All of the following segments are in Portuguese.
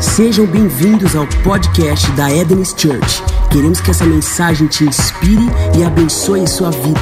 Sejam bem-vindos ao podcast da Eden's Church. Queremos que essa mensagem te inspire e abençoe sua vida.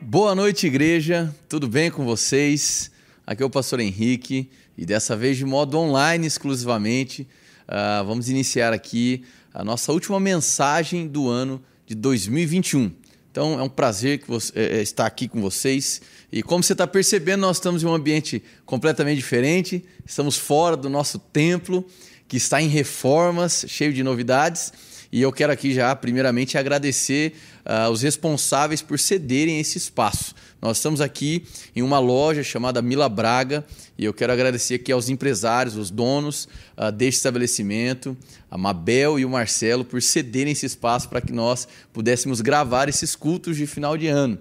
Boa noite, igreja. Tudo bem com vocês? Aqui é o pastor Henrique e dessa vez de modo online exclusivamente. Uh, vamos iniciar aqui a nossa última mensagem do ano de 2021. Então é um prazer que você, é, estar aqui com vocês. E como você está percebendo, nós estamos em um ambiente completamente diferente, estamos fora do nosso templo, que está em reformas, cheio de novidades. E eu quero aqui já, primeiramente, agradecer uh, os responsáveis por cederem esse espaço. Nós estamos aqui em uma loja chamada Mila Braga e eu quero agradecer aqui aos empresários, os donos uh, deste estabelecimento, a Mabel e o Marcelo, por cederem esse espaço para que nós pudéssemos gravar esses cultos de final de ano.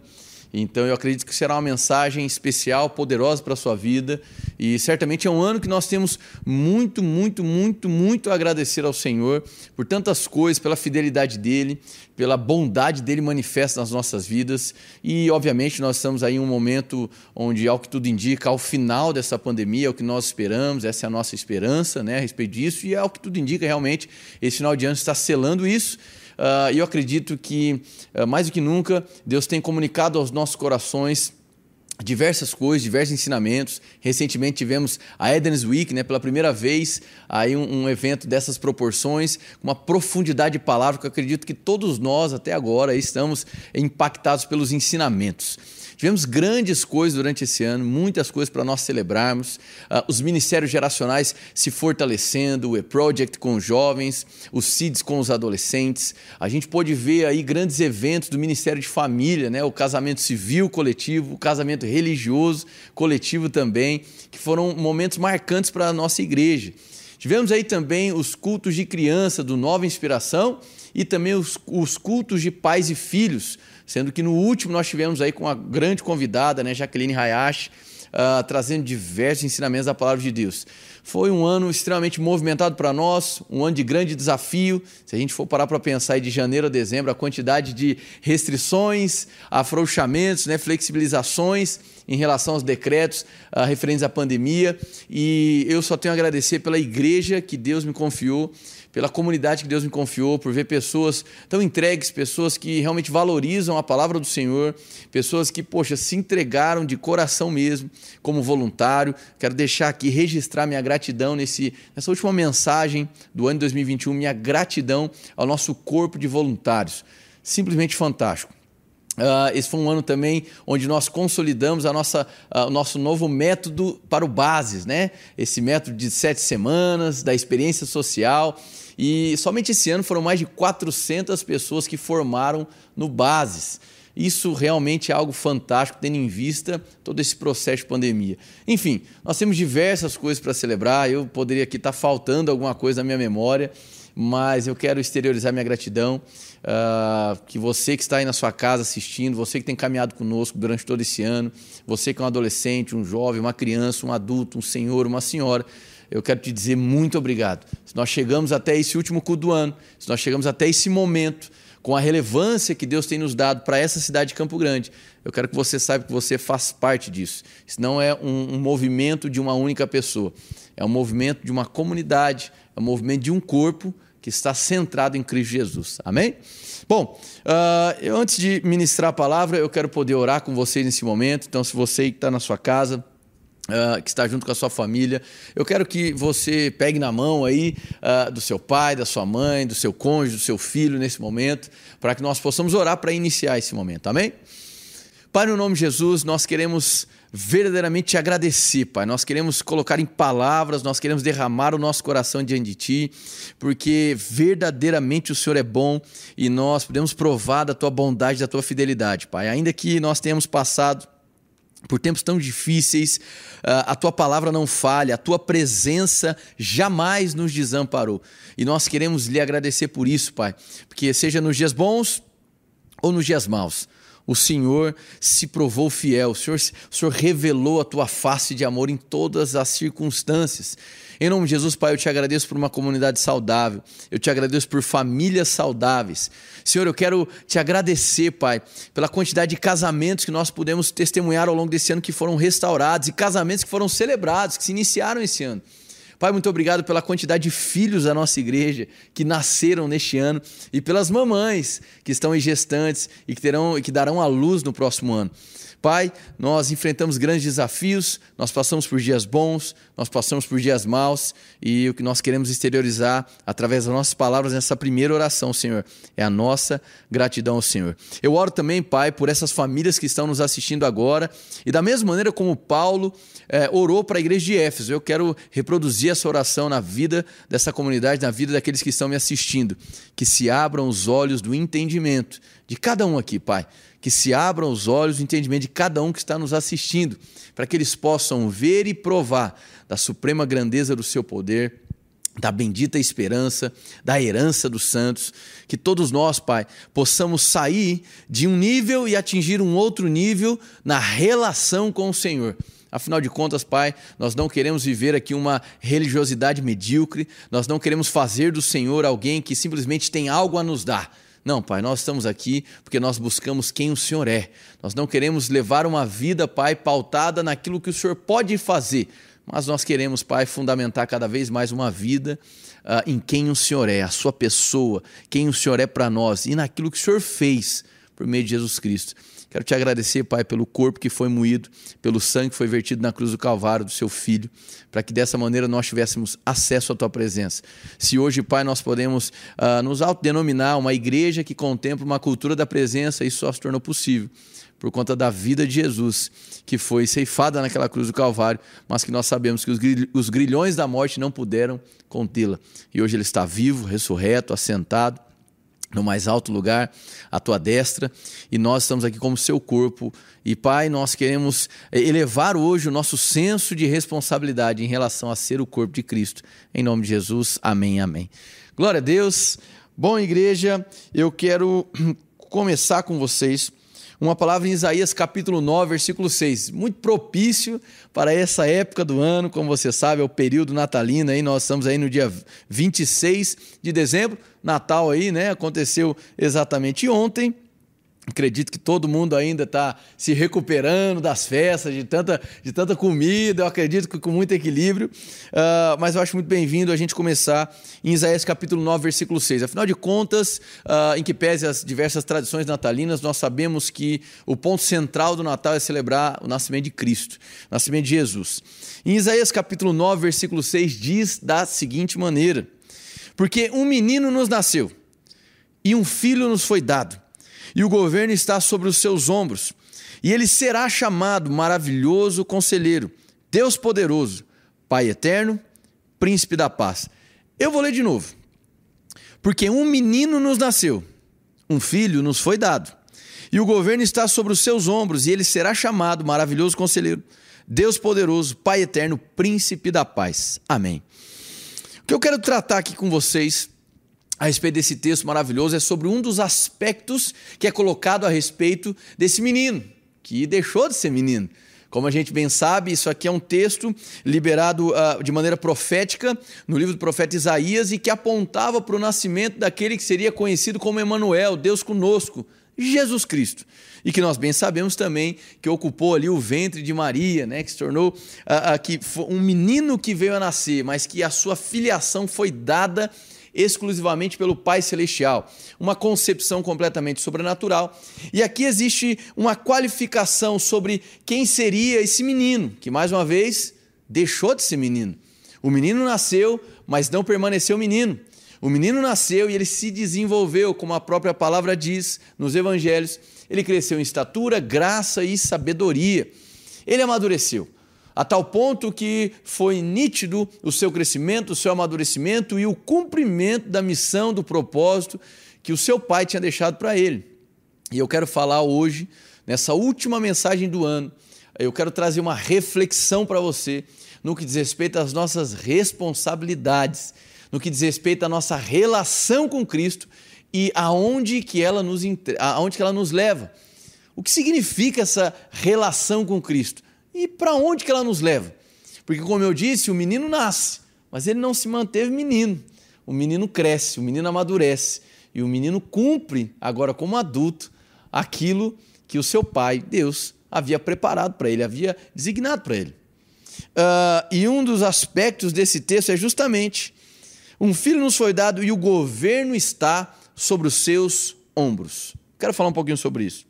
Então eu acredito que será uma mensagem especial, poderosa para a sua vida. E certamente é um ano que nós temos muito, muito, muito, muito a agradecer ao Senhor por tantas coisas, pela fidelidade dele, pela bondade dele manifesta nas nossas vidas. E obviamente nós estamos aí em um momento onde, ao que tudo indica, ao final dessa pandemia, é o que nós esperamos, essa é a nossa esperança né, a respeito disso, e é o que tudo indica realmente, esse final de ano está selando isso. Uh, e eu acredito que, uh, mais do que nunca, Deus tem comunicado aos nossos corações diversas coisas, diversos ensinamentos. Recentemente tivemos a Eden's Week, né, pela primeira vez, aí um, um, evento dessas proporções, com uma profundidade de palavra que eu acredito que todos nós até agora estamos impactados pelos ensinamentos. Tivemos grandes coisas durante esse ano, muitas coisas para nós celebrarmos. Uh, os ministérios geracionais se fortalecendo, o E-Project com os jovens, os CIDs com os adolescentes. A gente pôde ver aí grandes eventos do Ministério de Família, né? o casamento civil coletivo, o casamento religioso coletivo também, que foram momentos marcantes para a nossa igreja. Tivemos aí também os cultos de criança do Nova Inspiração e também os, os cultos de pais e filhos, sendo que no último nós tivemos aí com a grande convidada, né, Jaqueline Hayashi, uh, trazendo diversos ensinamentos da palavra de Deus. Foi um ano extremamente movimentado para nós, um ano de grande desafio. Se a gente for parar para pensar de janeiro a dezembro, a quantidade de restrições, afrouxamentos, né, flexibilizações em relação aos decretos uh, referentes à pandemia. E eu só tenho a agradecer pela igreja que Deus me confiou pela comunidade que Deus me confiou, por ver pessoas tão entregues, pessoas que realmente valorizam a palavra do Senhor, pessoas que, poxa, se entregaram de coração mesmo, como voluntário. Quero deixar aqui, registrar minha gratidão nesse, nessa última mensagem do ano de 2021, minha gratidão ao nosso corpo de voluntários. Simplesmente fantástico. Uh, esse foi um ano também onde nós consolidamos a nossa, uh, o nosso novo método para o Bases, né? Esse método de sete semanas, da experiência social. E somente esse ano foram mais de 400 pessoas que formaram no Bases. Isso realmente é algo fantástico, tendo em vista todo esse processo de pandemia. Enfim, nós temos diversas coisas para celebrar. Eu poderia aqui estar faltando alguma coisa na minha memória, mas eu quero exteriorizar minha gratidão. Uh, que você que está aí na sua casa assistindo, você que tem caminhado conosco durante todo esse ano, você que é um adolescente, um jovem, uma criança, um adulto, um senhor, uma senhora, eu quero te dizer muito obrigado. Se nós chegamos até esse último culto do ano, se nós chegamos até esse momento, com a relevância que Deus tem nos dado para essa cidade de Campo Grande, eu quero que você saiba que você faz parte disso. Isso não é um, um movimento de uma única pessoa, é um movimento de uma comunidade, é um movimento de um corpo que está centrado em Cristo Jesus. Amém? Bom, uh, eu, antes de ministrar a palavra, eu quero poder orar com vocês nesse momento. Então, se você está na sua casa, Uh, que está junto com a sua família. Eu quero que você pegue na mão aí uh, do seu pai, da sua mãe, do seu cônjuge, do seu filho nesse momento, para que nós possamos orar para iniciar esse momento. Amém? Pai, no nome de Jesus, nós queremos verdadeiramente te agradecer, Pai. Nós queremos colocar em palavras, nós queremos derramar o nosso coração diante de Ti, porque verdadeiramente o Senhor é bom e nós podemos provar da Tua bondade, da Tua fidelidade, Pai. Ainda que nós tenhamos passado por tempos tão difíceis, ah, a tua palavra não falha, a tua presença jamais nos desamparou. E nós queremos lhe agradecer por isso, Pai, porque seja nos dias bons ou nos dias maus, o Senhor se provou fiel, o Senhor, o Senhor revelou a tua face de amor em todas as circunstâncias. Em nome de Jesus, Pai, eu te agradeço por uma comunidade saudável, eu te agradeço por famílias saudáveis. Senhor, eu quero te agradecer, Pai, pela quantidade de casamentos que nós pudemos testemunhar ao longo desse ano que foram restaurados e casamentos que foram celebrados, que se iniciaram esse ano. Pai, muito obrigado pela quantidade de filhos da nossa igreja que nasceram neste ano e pelas mamães que estão em gestantes e que, terão, e que darão a luz no próximo ano. Pai, nós enfrentamos grandes desafios, nós passamos por dias bons, nós passamos por dias maus e o que nós queremos exteriorizar através das nossas palavras nessa primeira oração, Senhor, é a nossa gratidão ao Senhor. Eu oro também, Pai, por essas famílias que estão nos assistindo agora e da mesma maneira como Paulo é, orou para a igreja de Éfeso, eu quero reproduzir essa oração na vida dessa comunidade, na vida daqueles que estão me assistindo, que se abram os olhos do entendimento de cada um aqui, Pai que se abram os olhos do entendimento de cada um que está nos assistindo, para que eles possam ver e provar da suprema grandeza do seu poder, da bendita esperança, da herança dos santos, que todos nós, Pai, possamos sair de um nível e atingir um outro nível na relação com o Senhor. Afinal de contas, Pai, nós não queremos viver aqui uma religiosidade medíocre, nós não queremos fazer do Senhor alguém que simplesmente tem algo a nos dar não, Pai, nós estamos aqui porque nós buscamos quem o Senhor é. Nós não queremos levar uma vida, Pai, pautada naquilo que o Senhor pode fazer, mas nós queremos, Pai, fundamentar cada vez mais uma vida uh, em quem o Senhor é, a Sua pessoa, quem o Senhor é para nós e naquilo que o Senhor fez por meio de Jesus Cristo. Quero te agradecer, Pai, pelo corpo que foi moído, pelo sangue que foi vertido na cruz do Calvário do seu filho, para que dessa maneira nós tivéssemos acesso à tua presença. Se hoje, Pai, nós podemos uh, nos autodenominar uma igreja que contempla uma cultura da presença, isso só se tornou possível por conta da vida de Jesus, que foi ceifada naquela cruz do Calvário, mas que nós sabemos que os grilhões da morte não puderam contê-la. E hoje ele está vivo, ressurreto, assentado no mais alto lugar, à tua destra, e nós estamos aqui como seu corpo. E Pai, nós queremos elevar hoje o nosso senso de responsabilidade em relação a ser o corpo de Cristo. Em nome de Jesus, amém, amém. Glória a Deus. Bom, igreja, eu quero começar com vocês uma palavra em Isaías capítulo 9, versículo 6, muito propício para essa época do ano, como você sabe, é o período natalino aí, nós estamos aí no dia 26 de dezembro, Natal aí, né? Aconteceu exatamente ontem. Acredito que todo mundo ainda está se recuperando das festas, de tanta, de tanta comida, eu acredito que com muito equilíbrio, uh, mas eu acho muito bem-vindo a gente começar em Isaías capítulo 9, versículo 6. Afinal de contas, uh, em que pese as diversas tradições natalinas, nós sabemos que o ponto central do Natal é celebrar o nascimento de Cristo, o nascimento de Jesus. Em Isaías capítulo 9, versículo 6, diz da seguinte maneira: Porque um menino nos nasceu e um filho nos foi dado e o governo está sobre os seus ombros. E ele será chamado Maravilhoso Conselheiro, Deus Poderoso, Pai Eterno, Príncipe da Paz. Eu vou ler de novo. Porque um menino nos nasceu, um filho nos foi dado, e o governo está sobre os seus ombros, e ele será chamado Maravilhoso Conselheiro, Deus Poderoso, Pai Eterno, Príncipe da Paz. Amém. O que eu quero tratar aqui com vocês a respeito desse texto maravilhoso é sobre um dos aspectos que é colocado a respeito desse menino, que deixou de ser menino. Como a gente bem sabe, isso aqui é um texto liberado uh, de maneira profética no livro do profeta Isaías e que apontava para o nascimento daquele que seria conhecido como Emanuel, Deus conosco, Jesus Cristo. E que nós bem sabemos também que ocupou ali o ventre de Maria, né, que se tornou uh, uh, que um menino que veio a nascer, mas que a sua filiação foi dada exclusivamente pelo Pai Celestial, uma concepção completamente sobrenatural. E aqui existe uma qualificação sobre quem seria esse menino, que mais uma vez deixou de ser menino. O menino nasceu, mas não permaneceu menino. O menino nasceu e ele se desenvolveu, como a própria palavra diz nos evangelhos. Ele cresceu em estatura, graça e sabedoria. Ele amadureceu a tal ponto que foi nítido o seu crescimento, o seu amadurecimento e o cumprimento da missão, do propósito que o seu pai tinha deixado para ele. E eu quero falar hoje, nessa última mensagem do ano, eu quero trazer uma reflexão para você no que diz respeito às nossas responsabilidades, no que diz respeito à nossa relação com Cristo e aonde que ela nos, aonde que ela nos leva. O que significa essa relação com Cristo? E para onde que ela nos leva? Porque, como eu disse, o menino nasce, mas ele não se manteve menino. O menino cresce, o menino amadurece e o menino cumpre, agora como adulto, aquilo que o seu pai, Deus, havia preparado para ele, havia designado para ele. Uh, e um dos aspectos desse texto é justamente: um filho nos foi dado e o governo está sobre os seus ombros. Quero falar um pouquinho sobre isso.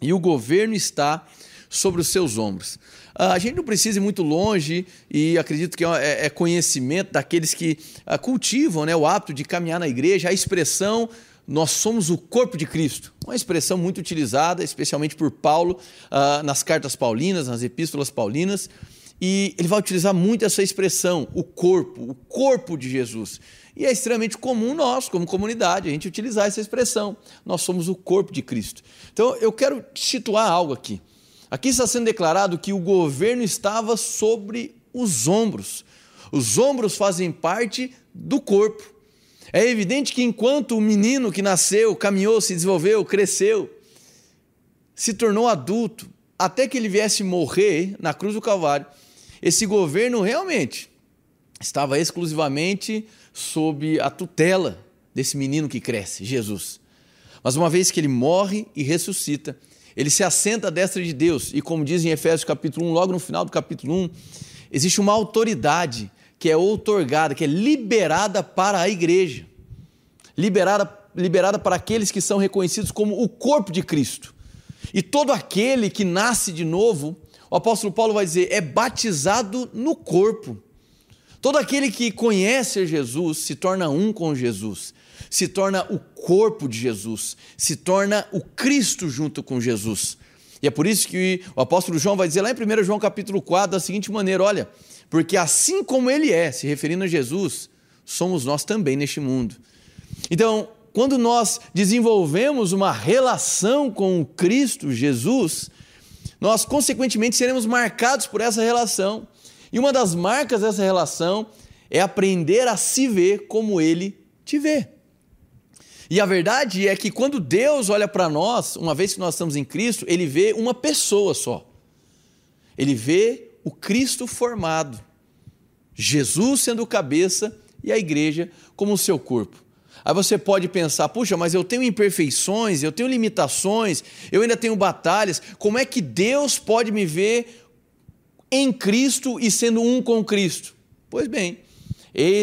E o governo está sobre os seus ombros. Uh, a gente não precisa ir muito longe e acredito que é, é conhecimento daqueles que uh, cultivam né, o hábito de caminhar na igreja, a expressão nós somos o corpo de Cristo. Uma expressão muito utilizada, especialmente por Paulo, uh, nas cartas paulinas, nas epístolas paulinas. E ele vai utilizar muito essa expressão, o corpo, o corpo de Jesus. E é extremamente comum nós, como comunidade, a gente utilizar essa expressão. Nós somos o corpo de Cristo. Então eu quero situar algo aqui. Aqui está sendo declarado que o governo estava sobre os ombros. Os ombros fazem parte do corpo. É evidente que enquanto o menino que nasceu, caminhou, se desenvolveu, cresceu, se tornou adulto, até que ele viesse morrer na cruz do Calvário, esse governo realmente estava exclusivamente sob a tutela desse menino que cresce, Jesus. Mas uma vez que ele morre e ressuscita, ele se assenta à destra de Deus, e como diz em Efésios capítulo 1, logo no final do capítulo 1, existe uma autoridade que é outorgada, que é liberada para a igreja, liberada, liberada para aqueles que são reconhecidos como o corpo de Cristo. E todo aquele que nasce de novo, o apóstolo Paulo vai dizer, é batizado no corpo. Todo aquele que conhece Jesus se torna um com Jesus, se torna o corpo de Jesus, se torna o Cristo junto com Jesus. E é por isso que o apóstolo João vai dizer lá em 1 João capítulo 4 da seguinte maneira: olha, porque assim como ele é, se referindo a Jesus, somos nós também neste mundo. Então, quando nós desenvolvemos uma relação com o Cristo Jesus, nós consequentemente seremos marcados por essa relação. E uma das marcas dessa relação é aprender a se ver como ele te vê. E a verdade é que quando Deus olha para nós, uma vez que nós estamos em Cristo, ele vê uma pessoa só. Ele vê o Cristo formado, Jesus sendo o cabeça e a igreja como o seu corpo. Aí você pode pensar, puxa, mas eu tenho imperfeições, eu tenho limitações, eu ainda tenho batalhas. Como é que Deus pode me ver em Cristo e sendo um com Cristo? Pois bem,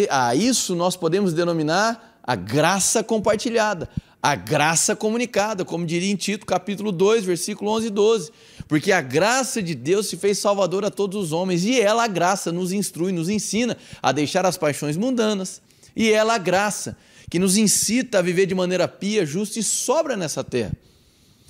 a isso nós podemos denominar a graça compartilhada, a graça comunicada, como diria em Tito, capítulo 2, versículo 11 e 12. Porque a graça de Deus se fez salvador a todos os homens, e ela, a graça, nos instrui, nos ensina a deixar as paixões mundanas. E ela, a graça, que nos incita a viver de maneira pia, justa e sobra nessa terra.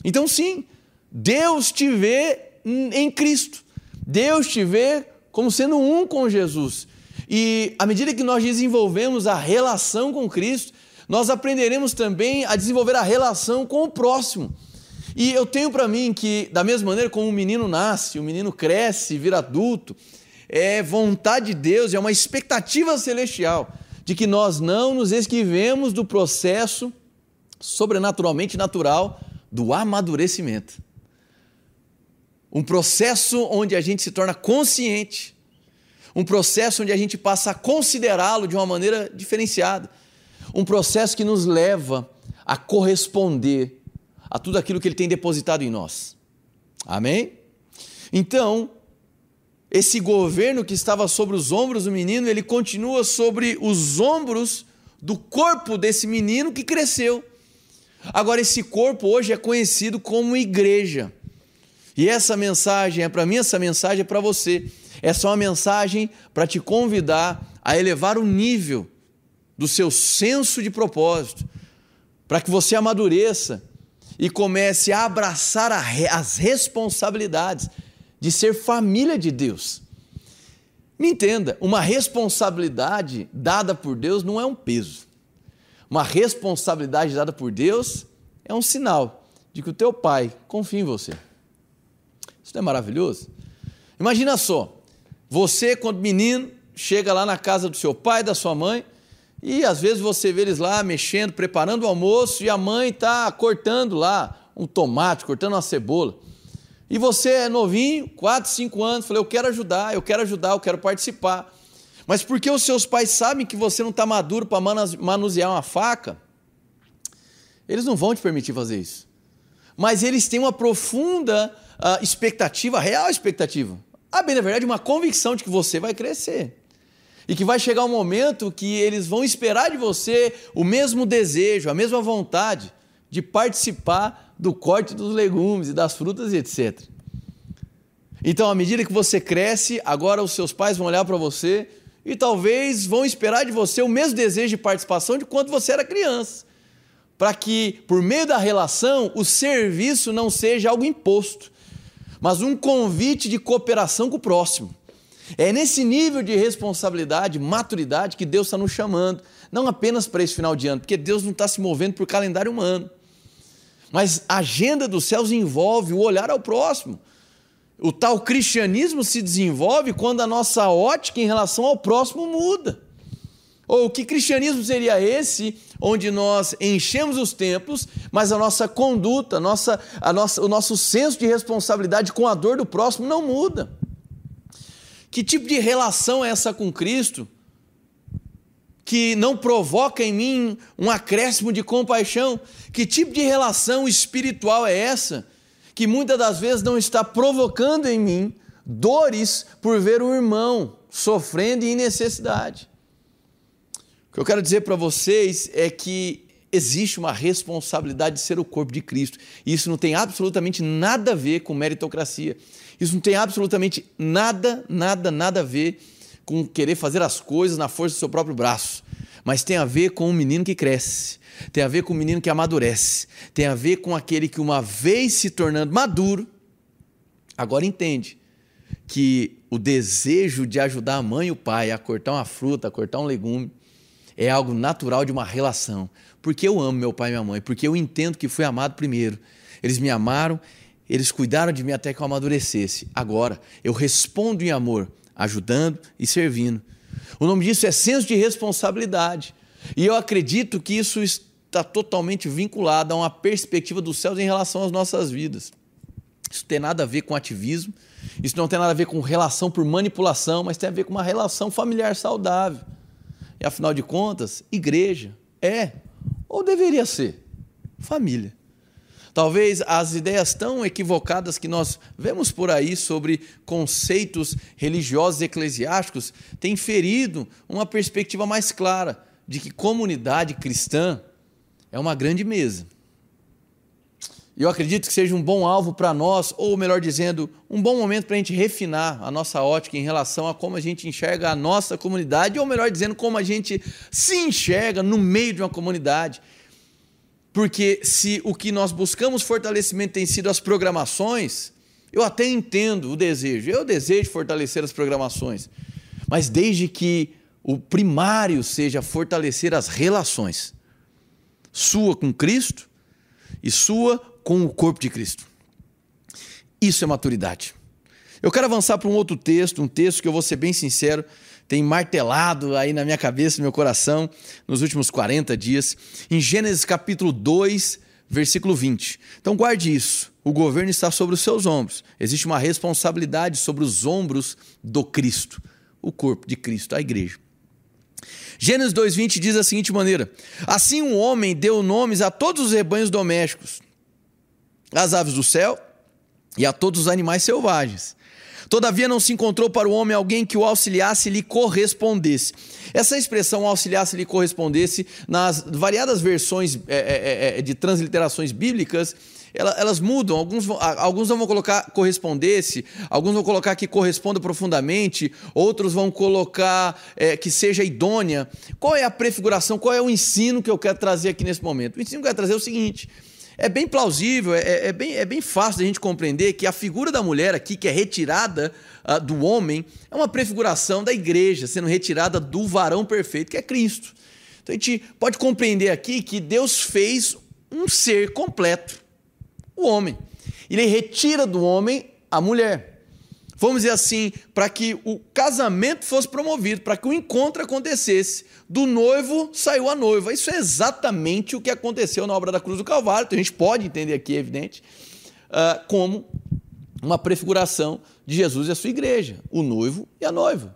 Então, sim, Deus te vê em Cristo. Deus te vê como sendo um com Jesus. E à medida que nós desenvolvemos a relação com Cristo, nós aprenderemos também a desenvolver a relação com o próximo. E eu tenho para mim que, da mesma maneira como um menino nasce, o menino cresce, vira adulto, é vontade de Deus, é uma expectativa celestial de que nós não nos esquivemos do processo sobrenaturalmente natural do amadurecimento. Um processo onde a gente se torna consciente, um processo onde a gente passa a considerá-lo de uma maneira diferenciada um processo que nos leva a corresponder a tudo aquilo que Ele tem depositado em nós. Amém? Então, esse governo que estava sobre os ombros do menino, ele continua sobre os ombros do corpo desse menino que cresceu. Agora, esse corpo hoje é conhecido como igreja. E essa mensagem é para mim, essa mensagem é para você. Essa é uma mensagem para te convidar a elevar o nível do seu senso de propósito, para que você amadureça e comece a abraçar as responsabilidades de ser família de Deus. Me entenda, uma responsabilidade dada por Deus não é um peso. Uma responsabilidade dada por Deus é um sinal de que o teu pai confia em você. Isso não é maravilhoso? Imagina só, você, quando menino, chega lá na casa do seu pai, da sua mãe, e às vezes você vê eles lá mexendo, preparando o almoço e a mãe está cortando lá um tomate, cortando uma cebola. E você é novinho, 4, 5 anos, falei, eu quero ajudar, eu quero ajudar, eu quero participar. Mas porque os seus pais sabem que você não está maduro para manusear uma faca, eles não vão te permitir fazer isso. Mas eles têm uma profunda uh, expectativa, real expectativa. Ah, bem, na verdade, uma convicção de que você vai crescer. E que vai chegar um momento que eles vão esperar de você o mesmo desejo, a mesma vontade de participar do corte dos legumes e das frutas e etc. Então, à medida que você cresce, agora os seus pais vão olhar para você e talvez vão esperar de você o mesmo desejo de participação de quando você era criança. Para que, por meio da relação, o serviço não seja algo imposto, mas um convite de cooperação com o próximo. É nesse nível de responsabilidade, maturidade, que Deus está nos chamando. Não apenas para esse final de ano, porque Deus não está se movendo por calendário humano. Mas a agenda dos céus envolve o olhar ao próximo. O tal cristianismo se desenvolve quando a nossa ótica em relação ao próximo muda. Ou que cristianismo seria esse onde nós enchemos os templos, mas a nossa conduta, a nossa, a nossa, o nosso senso de responsabilidade com a dor do próximo não muda? Que tipo de relação é essa com Cristo? Que não provoca em mim um acréscimo de compaixão? Que tipo de relação espiritual é essa? Que muitas das vezes não está provocando em mim dores por ver um irmão sofrendo e em necessidade. O que eu quero dizer para vocês é que existe uma responsabilidade de ser o corpo de Cristo. E isso não tem absolutamente nada a ver com meritocracia. Isso não tem absolutamente nada, nada, nada a ver com querer fazer as coisas na força do seu próprio braço. Mas tem a ver com um menino que cresce, tem a ver com um menino que amadurece, tem a ver com aquele que, uma vez se tornando maduro, agora entende que o desejo de ajudar a mãe e o pai a cortar uma fruta, a cortar um legume, é algo natural de uma relação. Porque eu amo meu pai e minha mãe, porque eu entendo que fui amado primeiro. Eles me amaram, eles cuidaram de mim até que eu amadurecesse. Agora, eu respondo em amor, ajudando e servindo. O nome disso é senso de responsabilidade. E eu acredito que isso está totalmente vinculado a uma perspectiva dos céus em relação às nossas vidas. Isso tem nada a ver com ativismo, isso não tem nada a ver com relação por manipulação, mas tem a ver com uma relação familiar saudável. E afinal de contas, igreja é, ou deveria ser, família. Talvez as ideias tão equivocadas que nós vemos por aí sobre conceitos religiosos e eclesiásticos têm ferido uma perspectiva mais clara de que comunidade cristã é uma grande mesa eu acredito que seja um bom alvo para nós, ou melhor dizendo, um bom momento para a gente refinar a nossa ótica em relação a como a gente enxerga a nossa comunidade, ou melhor dizendo, como a gente se enxerga no meio de uma comunidade. Porque se o que nós buscamos fortalecimento tem sido as programações, eu até entendo o desejo, eu desejo fortalecer as programações, mas desde que o primário seja fortalecer as relações, sua com Cristo e sua com o corpo de Cristo. Isso é maturidade. Eu quero avançar para um outro texto, um texto que eu vou ser bem sincero, tem martelado aí na minha cabeça, no meu coração, nos últimos 40 dias, em Gênesis capítulo 2, versículo 20. Então guarde isso. O governo está sobre os seus ombros. Existe uma responsabilidade sobre os ombros do Cristo, o corpo de Cristo, a igreja. Gênesis 2:20 diz da seguinte maneira: Assim um homem deu nomes a todos os rebanhos domésticos às aves do céu e a todos os animais selvagens. Todavia não se encontrou para o homem alguém que o auxiliasse e lhe correspondesse. Essa expressão auxiliasse e lhe correspondesse, nas variadas versões é, é, é, de transliterações bíblicas, elas mudam. Alguns, alguns vão colocar correspondesse, alguns vão colocar que corresponda profundamente, outros vão colocar é, que seja idônea. Qual é a prefiguração, qual é o ensino que eu quero trazer aqui nesse momento? O ensino que eu quero trazer é o seguinte: é bem plausível, é, é, bem, é bem fácil da gente compreender que a figura da mulher aqui, que é retirada uh, do homem, é uma prefiguração da igreja, sendo retirada do varão perfeito, que é Cristo. Então a gente pode compreender aqui que Deus fez um ser completo, o homem. Ele retira do homem a mulher vamos dizer assim, para que o casamento fosse promovido, para que o encontro acontecesse. Do noivo saiu a noiva. Isso é exatamente o que aconteceu na obra da cruz do Calvário. Então a gente pode entender aqui, é evidente, uh, como uma prefiguração de Jesus e a sua igreja, o noivo e a noiva.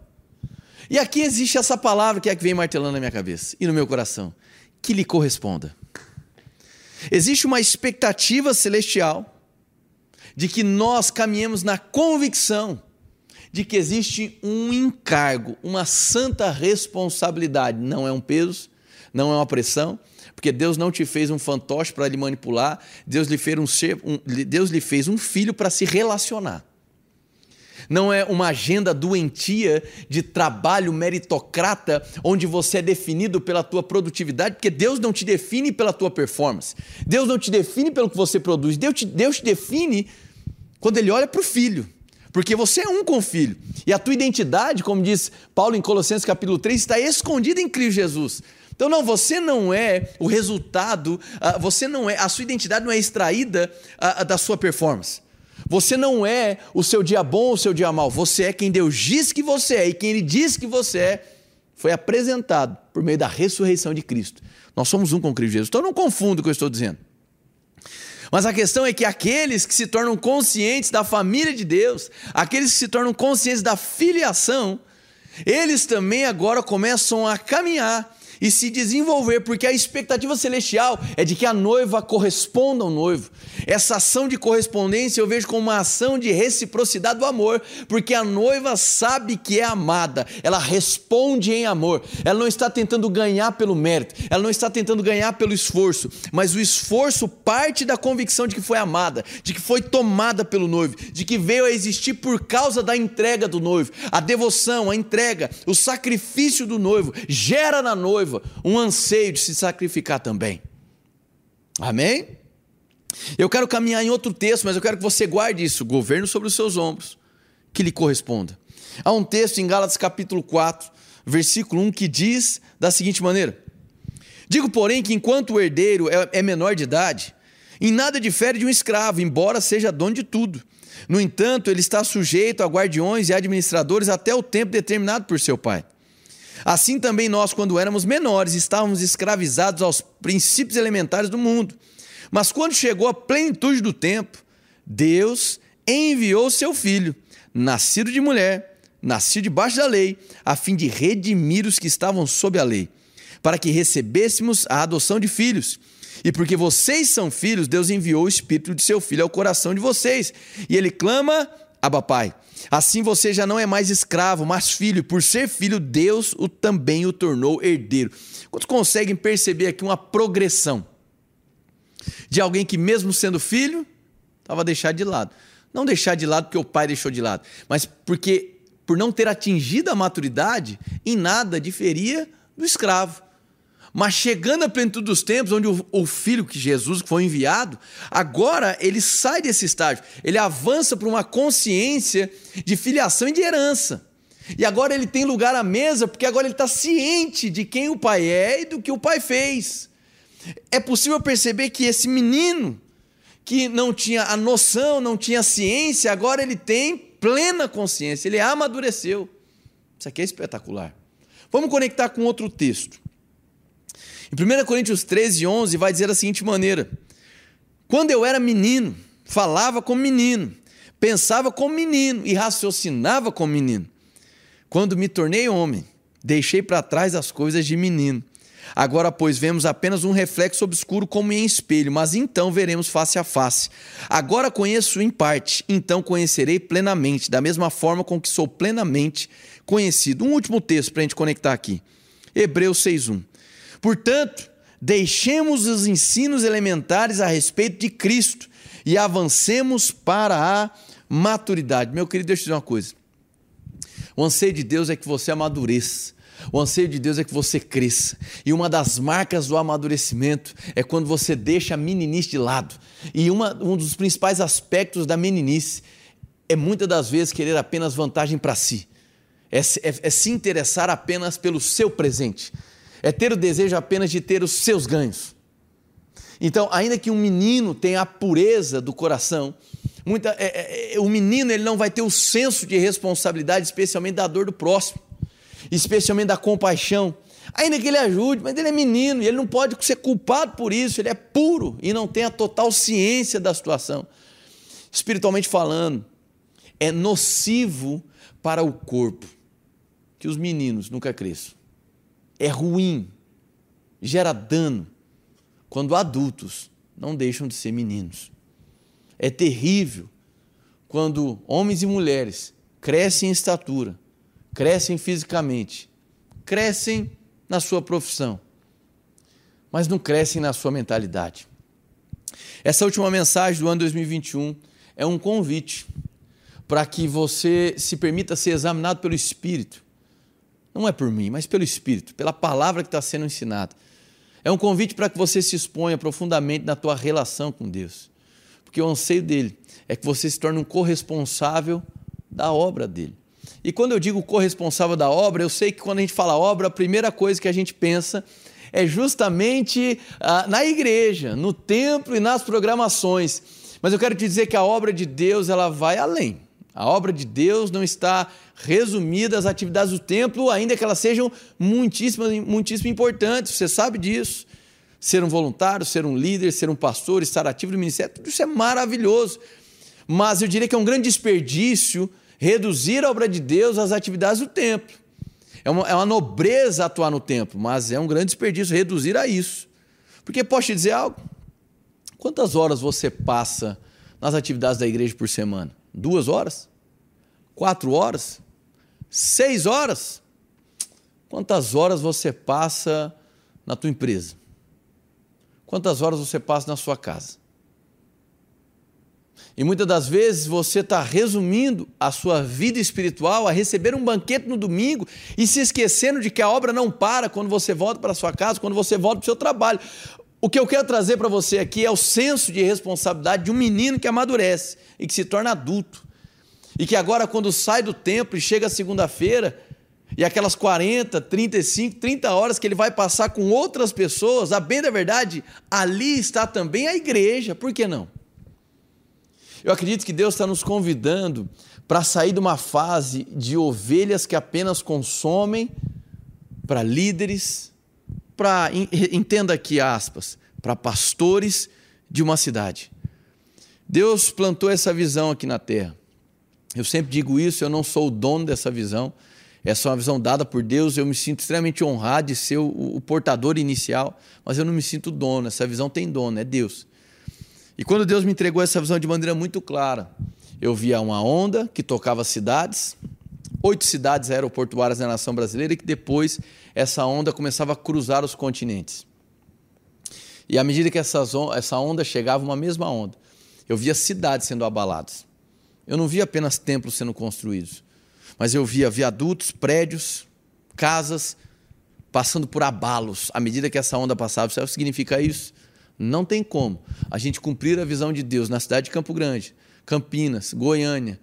E aqui existe essa palavra que é que vem martelando na minha cabeça e no meu coração, que lhe corresponda. Existe uma expectativa celestial de que nós caminhemos na convicção de que existe um encargo, uma santa responsabilidade. Não é um peso, não é uma pressão, porque Deus não te fez um fantoche para lhe manipular, Deus lhe fez um, ser, um, Deus lhe fez um filho para se relacionar. Não é uma agenda doentia de trabalho meritocrata, onde você é definido pela tua produtividade, porque Deus não te define pela tua performance. Deus não te define pelo que você produz. Deus te, Deus te define quando Ele olha para o filho. Porque você é um com o filho. E a tua identidade, como diz Paulo em Colossenses capítulo 3, está escondida em Cristo Jesus. Então, não, você não é o resultado, ah, você não é, a sua identidade não é extraída ah, da sua performance. Você não é o seu dia bom ou o seu dia mal. Você é quem Deus diz que você é. E quem Ele diz que você é foi apresentado por meio da ressurreição de Cristo. Nós somos um com Cristo Jesus. Então não confunda o que eu estou dizendo. Mas a questão é que aqueles que se tornam conscientes da família de Deus, aqueles que se tornam conscientes da filiação, eles também agora começam a caminhar e se desenvolver, porque a expectativa celestial é de que a noiva corresponda ao noivo. Essa ação de correspondência eu vejo como uma ação de reciprocidade do amor, porque a noiva sabe que é amada, ela responde em amor. Ela não está tentando ganhar pelo mérito, ela não está tentando ganhar pelo esforço, mas o esforço parte da convicção de que foi amada, de que foi tomada pelo noivo, de que veio a existir por causa da entrega do noivo. A devoção, a entrega, o sacrifício do noivo gera na noiva noiva um anseio de se sacrificar também. Amém? Eu quero caminhar em outro texto, mas eu quero que você guarde isso: governo sobre os seus ombros, que lhe corresponda. Há um texto em Gálatas capítulo 4, versículo 1, que diz da seguinte maneira: Digo, porém, que enquanto o herdeiro é, é menor de idade, em nada difere de um escravo, embora seja dono de tudo. No entanto, ele está sujeito a guardiões e administradores até o tempo determinado por seu pai. Assim também nós, quando éramos menores, estávamos escravizados aos princípios elementares do mundo. Mas quando chegou a plenitude do tempo, Deus enviou seu filho, nascido de mulher, nascido debaixo da lei, a fim de redimir os que estavam sob a lei, para que recebêssemos a adoção de filhos. E porque vocês são filhos, Deus enviou o espírito de seu filho ao coração de vocês. E ele clama: Abba Pai. Assim você já não é mais escravo, mas filho. Por ser filho, Deus o também o tornou herdeiro. Quantos conseguem perceber aqui uma progressão de alguém que, mesmo sendo filho, estava deixado de lado? Não deixar de lado porque o pai deixou de lado, mas porque, por não ter atingido a maturidade, em nada diferia do escravo. Mas chegando à plenitude dos tempos, onde o, o filho que Jesus foi enviado, agora ele sai desse estágio, ele avança para uma consciência de filiação e de herança. E agora ele tem lugar à mesa, porque agora ele está ciente de quem o pai é e do que o pai fez. É possível perceber que esse menino, que não tinha a noção, não tinha ciência, agora ele tem plena consciência, ele amadureceu. Isso aqui é espetacular. Vamos conectar com outro texto. Em 1 Coríntios 13, 11, vai dizer da seguinte maneira: Quando eu era menino, falava como menino, pensava como menino e raciocinava como menino. Quando me tornei homem, deixei para trás as coisas de menino. Agora, pois, vemos apenas um reflexo obscuro como em espelho, mas então veremos face a face. Agora conheço em parte, então conhecerei plenamente, da mesma forma com que sou plenamente conhecido. Um último texto para a gente conectar aqui. Hebreus 6,1. Portanto, deixemos os ensinos elementares a respeito de Cristo e avancemos para a maturidade. Meu querido, deixa eu dizer uma coisa. O anseio de Deus é que você amadureça. O anseio de Deus é que você cresça. E uma das marcas do amadurecimento é quando você deixa a meninice de lado. E uma, um dos principais aspectos da meninice é muitas das vezes querer apenas vantagem para si. É, é, é se interessar apenas pelo seu presente é ter o desejo apenas de ter os seus ganhos. Então, ainda que um menino tenha a pureza do coração, Muita, é, é, o menino ele não vai ter o senso de responsabilidade, especialmente da dor do próximo, especialmente da compaixão. Ainda que ele ajude, mas ele é menino e ele não pode ser culpado por isso, ele é puro e não tem a total ciência da situação. Espiritualmente falando, é nocivo para o corpo que os meninos nunca cresçam. É ruim, gera dano quando adultos não deixam de ser meninos. É terrível quando homens e mulheres crescem em estatura, crescem fisicamente, crescem na sua profissão, mas não crescem na sua mentalidade. Essa última mensagem do ano 2021 é um convite para que você se permita ser examinado pelo Espírito. Não é por mim, mas pelo Espírito, pela palavra que está sendo ensinada. É um convite para que você se exponha profundamente na tua relação com Deus. Porque o anseio dele é que você se torne um corresponsável da obra dele. E quando eu digo corresponsável da obra, eu sei que quando a gente fala obra, a primeira coisa que a gente pensa é justamente ah, na igreja, no templo e nas programações. Mas eu quero te dizer que a obra de Deus ela vai além. A obra de Deus não está resumida às atividades do templo, ainda que elas sejam muitíssimo, muitíssimo importantes, você sabe disso. Ser um voluntário, ser um líder, ser um pastor, estar ativo no ministério, tudo isso é maravilhoso. Mas eu diria que é um grande desperdício reduzir a obra de Deus às atividades do templo. É uma, é uma nobreza atuar no templo, mas é um grande desperdício reduzir a isso. Porque posso te dizer algo? Quantas horas você passa nas atividades da igreja por semana? Duas horas? Quatro horas? Seis horas? Quantas horas você passa na tua empresa? Quantas horas você passa na sua casa? E muitas das vezes você está resumindo a sua vida espiritual a receber um banquete no domingo e se esquecendo de que a obra não para quando você volta para sua casa, quando você volta para o seu trabalho. O que eu quero trazer para você aqui é o senso de responsabilidade de um menino que amadurece e que se torna adulto. E que agora, quando sai do templo e chega segunda-feira, e aquelas 40, 35, 30 horas que ele vai passar com outras pessoas, a bem da verdade, ali está também a igreja, por que não? Eu acredito que Deus está nos convidando para sair de uma fase de ovelhas que apenas consomem, para líderes, para, entenda aqui aspas, para pastores de uma cidade. Deus plantou essa visão aqui na terra. Eu sempre digo isso, eu não sou o dono dessa visão. Essa é uma visão dada por Deus. Eu me sinto extremamente honrado de ser o, o portador inicial, mas eu não me sinto dono. Essa visão tem dono, é Deus. E quando Deus me entregou essa visão de maneira muito clara, eu via uma onda que tocava cidades, oito cidades aeroportuárias na nação brasileira, e que depois essa onda começava a cruzar os continentes. E à medida que essa onda chegava, uma mesma onda, eu via cidades sendo abaladas. Eu não via apenas templos sendo construídos, mas eu via viadutos, prédios, casas passando por abalos à medida que essa onda passava. Sabe o significa isso? Não tem como a gente cumprir a visão de Deus na cidade de Campo Grande, Campinas, Goiânia,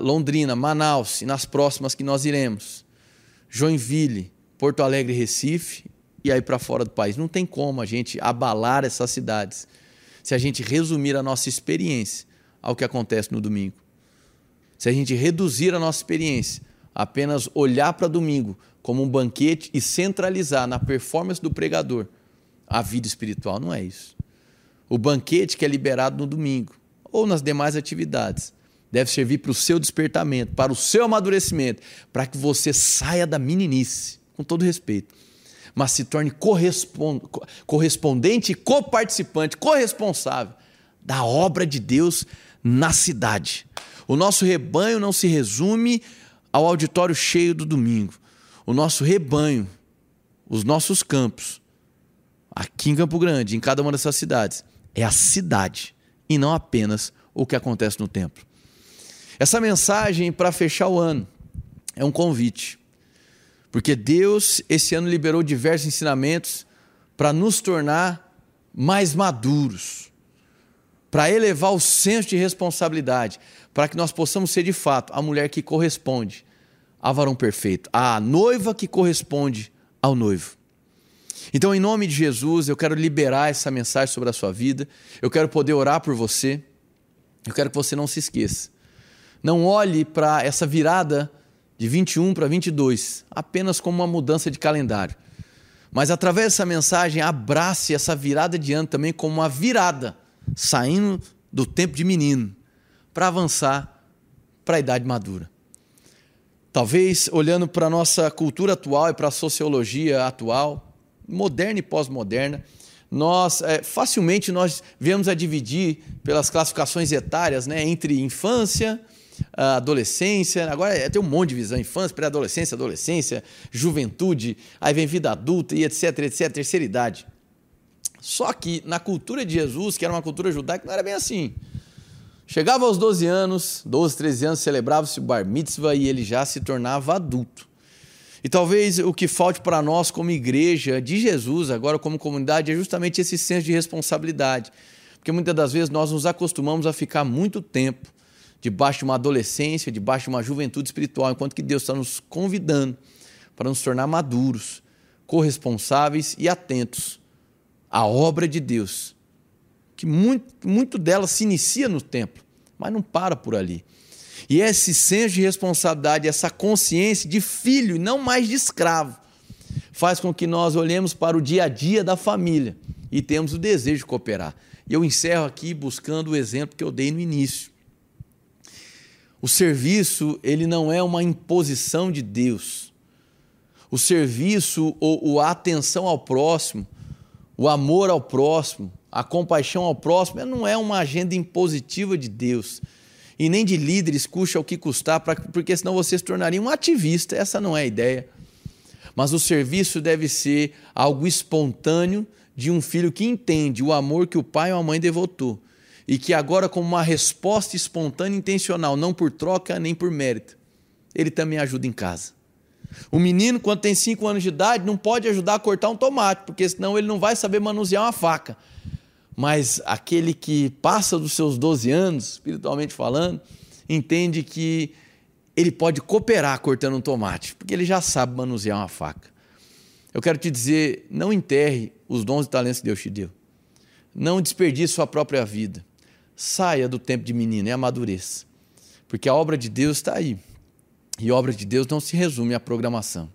Londrina, Manaus e nas próximas que nós iremos, Joinville, Porto Alegre, Recife e aí para fora do país. Não tem como a gente abalar essas cidades se a gente resumir a nossa experiência ao que acontece no domingo. Se a gente reduzir a nossa experiência apenas olhar para domingo como um banquete e centralizar na performance do pregador, a vida espiritual não é isso. O banquete que é liberado no domingo ou nas demais atividades deve servir para o seu despertamento, para o seu amadurecimento, para que você saia da meninice, com todo respeito, mas se torne correspondente e coparticipante, corresponsável da obra de Deus na cidade. O nosso rebanho não se resume ao auditório cheio do domingo. O nosso rebanho, os nossos campos, aqui em Campo Grande, em cada uma dessas cidades, é a cidade e não apenas o que acontece no templo. Essa mensagem para fechar o ano é um convite, porque Deus esse ano liberou diversos ensinamentos para nos tornar mais maduros, para elevar o senso de responsabilidade, para que nós possamos ser de fato a mulher que corresponde ao varão perfeito, a noiva que corresponde ao noivo. Então, em nome de Jesus, eu quero liberar essa mensagem sobre a sua vida, eu quero poder orar por você. Eu quero que você não se esqueça. Não olhe para essa virada de 21 para 22 apenas como uma mudança de calendário. Mas através dessa mensagem, abrace essa virada de ano também como uma virada, saindo do tempo de menino para avançar para a idade madura. Talvez olhando para a nossa cultura atual e para a sociologia atual, moderna e pós-moderna, nós é, facilmente nós vemos a dividir pelas classificações etárias, né, entre infância, adolescência, agora é, tem um monte de visão, infância, pré-adolescência, adolescência, juventude, aí vem vida adulta e etc, etc, terceira idade. Só que na cultura de Jesus, que era uma cultura judaica, não era bem assim. Chegava aos 12 anos, 12, 13 anos, celebrava-se o bar mitzvah e ele já se tornava adulto. E talvez o que falte para nós como igreja de Jesus, agora como comunidade, é justamente esse senso de responsabilidade. Porque muitas das vezes nós nos acostumamos a ficar muito tempo debaixo de uma adolescência, debaixo de uma juventude espiritual, enquanto que Deus está nos convidando para nos tornar maduros, corresponsáveis e atentos à obra de Deus, que muito, muito dela se inicia no templo, mas não para por ali. E esse senso de responsabilidade, essa consciência de filho e não mais de escravo, faz com que nós olhemos para o dia a dia da família e temos o desejo de cooperar. E eu encerro aqui buscando o exemplo que eu dei no início. O serviço, ele não é uma imposição de Deus. O serviço ou, a atenção ao próximo, o amor ao próximo, a compaixão ao próximo, não é uma agenda impositiva de Deus. E nem de líderes, custa o que custar, porque senão você se tornaria um ativista. Essa não é a ideia. Mas o serviço deve ser algo espontâneo de um filho que entende o amor que o pai ou a mãe devotou e que agora, como uma resposta espontânea e intencional, não por troca nem por mérito, ele também ajuda em casa. O menino, quando tem 5 anos de idade, não pode ajudar a cortar um tomate, porque senão ele não vai saber manusear uma faca. Mas aquele que passa dos seus 12 anos, espiritualmente falando, entende que ele pode cooperar cortando um tomate, porque ele já sabe manusear uma faca. Eu quero te dizer, não enterre os dons e talentos que Deus te deu. Não desperdice sua própria vida. Saia do tempo de menino e amadureça. Porque a obra de Deus está aí. E a obra de Deus não se resume à programação,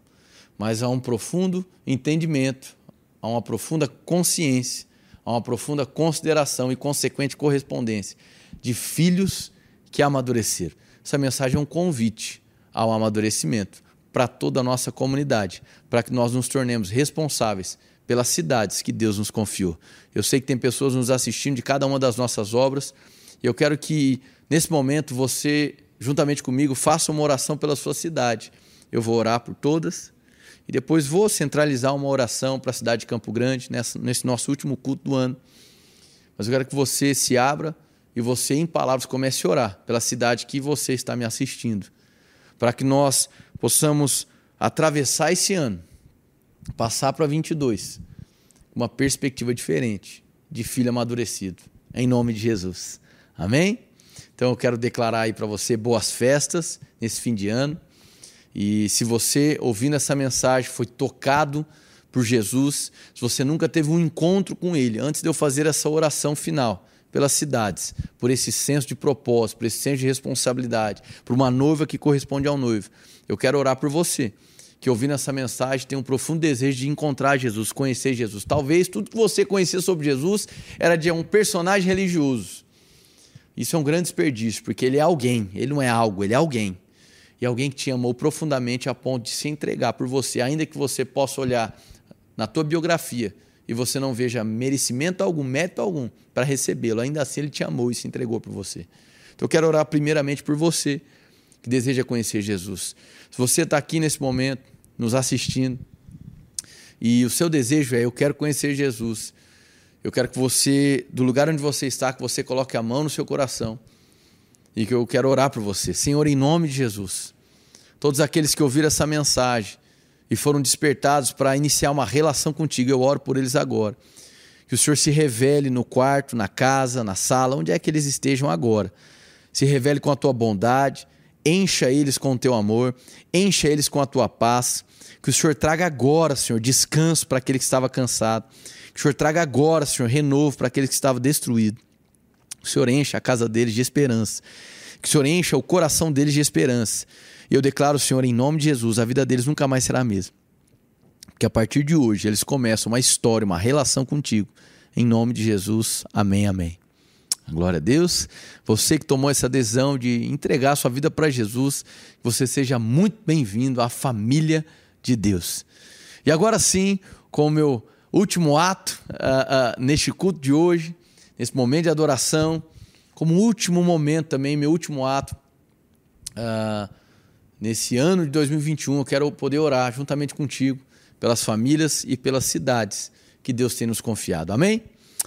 mas a um profundo entendimento, a uma profunda consciência, a uma profunda consideração e consequente correspondência de filhos que amadureceram. Essa mensagem é um convite ao amadurecimento para toda a nossa comunidade, para que nós nos tornemos responsáveis pelas cidades que Deus nos confiou. Eu sei que tem pessoas nos assistindo de cada uma das nossas obras e eu quero que nesse momento você, juntamente comigo, faça uma oração pela sua cidade. Eu vou orar por todas e depois vou centralizar uma oração para a cidade de Campo Grande nessa, nesse nosso último culto do ano. Mas eu quero que você se abra e você, em palavras, comece a orar pela cidade que você está me assistindo, para que nós possamos atravessar esse ano passar para 22, uma perspectiva diferente de filho amadurecido, em nome de Jesus. Amém? Então eu quero declarar aí para você boas festas nesse fim de ano. E se você ouvindo essa mensagem foi tocado por Jesus, se você nunca teve um encontro com ele, antes de eu fazer essa oração final pelas cidades, por esse senso de propósito, por esse senso de responsabilidade, por uma noiva que corresponde ao noivo, eu quero orar por você que ouvindo essa mensagem tem um profundo desejo de encontrar Jesus, conhecer Jesus. Talvez tudo que você conhecia sobre Jesus era de um personagem religioso. Isso é um grande desperdício, porque ele é alguém, ele não é algo, ele é alguém. E alguém que te amou profundamente a ponto de se entregar por você, ainda que você possa olhar na tua biografia e você não veja merecimento algum, mérito algum para recebê-lo, ainda assim ele te amou e se entregou por você. Então eu quero orar primeiramente por você que deseja conhecer Jesus. Se você está aqui nesse momento nos assistindo e o seu desejo é: eu quero conhecer Jesus. Eu quero que você, do lugar onde você está, que você coloque a mão no seu coração e que eu quero orar por você. Senhor, em nome de Jesus, todos aqueles que ouviram essa mensagem e foram despertados para iniciar uma relação contigo, eu oro por eles agora. Que o Senhor se revele no quarto, na casa, na sala, onde é que eles estejam agora. Se revele com a tua bondade, encha eles com o teu amor, encha eles com a tua paz. Que o Senhor traga agora, Senhor, descanso para aquele que estava cansado. Que o Senhor traga agora, Senhor, renovo para aquele que estava destruído. Que o Senhor encha a casa deles de esperança. Que o Senhor encha o coração deles de esperança. E eu declaro, Senhor, em nome de Jesus, a vida deles nunca mais será a mesma. Que a partir de hoje eles começam uma história, uma relação contigo. Em nome de Jesus, amém, amém. Glória a Deus. Você que tomou essa adesão de entregar sua vida para Jesus, você seja muito bem-vindo à família de Deus. E agora sim, com o meu último ato uh, uh, neste culto de hoje, nesse momento de adoração, como último momento também, meu último ato, uh, nesse ano de 2021, eu quero poder orar juntamente contigo pelas famílias e pelas cidades que Deus tem nos confiado. Amém?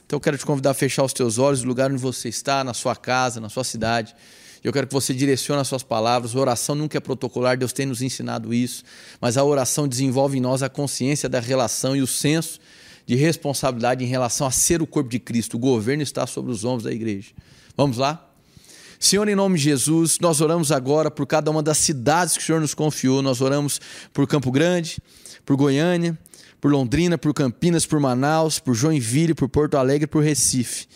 Então eu quero te convidar a fechar os teus olhos, o lugar onde você está, na sua casa, na sua cidade. Eu quero que você direcione as suas palavras. A oração nunca é protocolar, Deus tem nos ensinado isso, mas a oração desenvolve em nós a consciência da relação e o senso de responsabilidade em relação a ser o corpo de Cristo. O governo está sobre os ombros da igreja. Vamos lá? Senhor, em nome de Jesus, nós oramos agora por cada uma das cidades que o Senhor nos confiou. Nós oramos por Campo Grande, por Goiânia, por Londrina, por Campinas, por Manaus, por Joinville, por Porto Alegre, por Recife.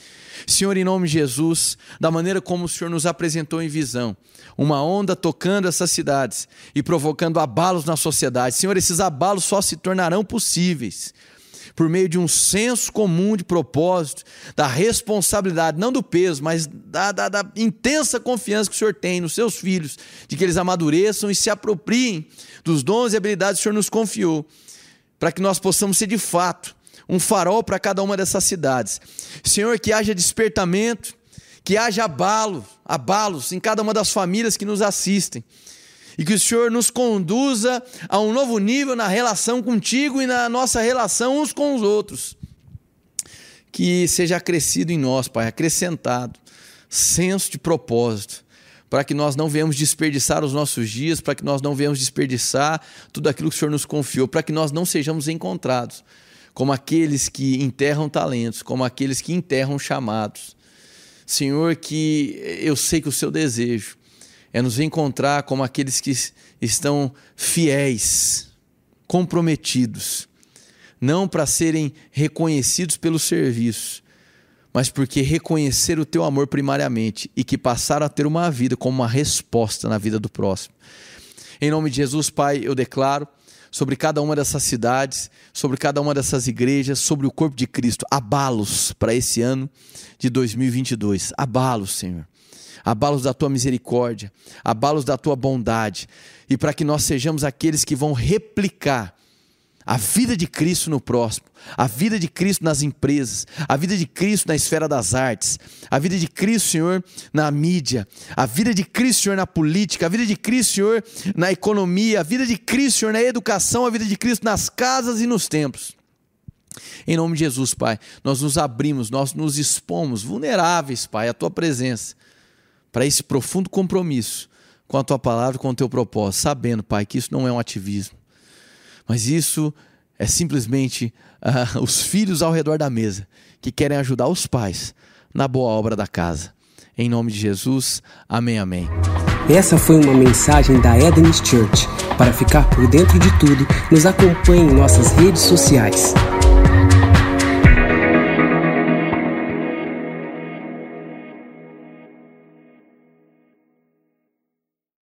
Senhor, em nome de Jesus, da maneira como o Senhor nos apresentou em visão, uma onda tocando essas cidades e provocando abalos na sociedade. Senhor, esses abalos só se tornarão possíveis por meio de um senso comum de propósito, da responsabilidade, não do peso, mas da, da, da, intensa confiança que o Senhor tem nos seus filhos, de que eles amadureçam e se apropriem dos dons e habilidades que o Senhor nos confiou para que nós possamos ser de fato um farol para cada uma dessas cidades. Senhor, que haja despertamento, que haja abalo, abalos em cada uma das famílias que nos assistem. E que o Senhor nos conduza a um novo nível na relação contigo e na nossa relação uns com os outros. Que seja acrescido em nós, Pai, acrescentado, senso de propósito, para que nós não venhamos desperdiçar os nossos dias, para que nós não venhamos desperdiçar tudo aquilo que o Senhor nos confiou, para que nós não sejamos encontrados como aqueles que enterram talentos, como aqueles que enterram chamados. Senhor, que eu sei que o seu desejo é nos encontrar como aqueles que estão fiéis, comprometidos, não para serem reconhecidos pelo serviço, mas porque reconhecer o teu amor primariamente e que passaram a ter uma vida como uma resposta na vida do próximo. Em nome de Jesus, Pai, eu declaro sobre cada uma dessas cidades, sobre cada uma dessas igrejas, sobre o corpo de Cristo, abalos para esse ano de 2022. Abalos, Senhor. Abalos da tua misericórdia, abalos da tua bondade, e para que nós sejamos aqueles que vão replicar a vida de Cristo no próximo, a vida de Cristo nas empresas, a vida de Cristo na esfera das artes, a vida de Cristo, Senhor, na mídia, a vida de Cristo, Senhor, na política, a vida de Cristo, Senhor, na economia, a vida de Cristo, Senhor, na educação, a vida de Cristo nas casas e nos templos. Em nome de Jesus, Pai, nós nos abrimos, nós nos expomos vulneráveis, Pai, à tua presença, para esse profundo compromisso com a tua palavra, com o teu propósito, sabendo, Pai, que isso não é um ativismo mas isso é simplesmente uh, os filhos ao redor da mesa que querem ajudar os pais na boa obra da casa. Em nome de Jesus, amém, amém. Essa foi uma mensagem da Eden's Church. Para ficar por dentro de tudo, nos acompanhe em nossas redes sociais.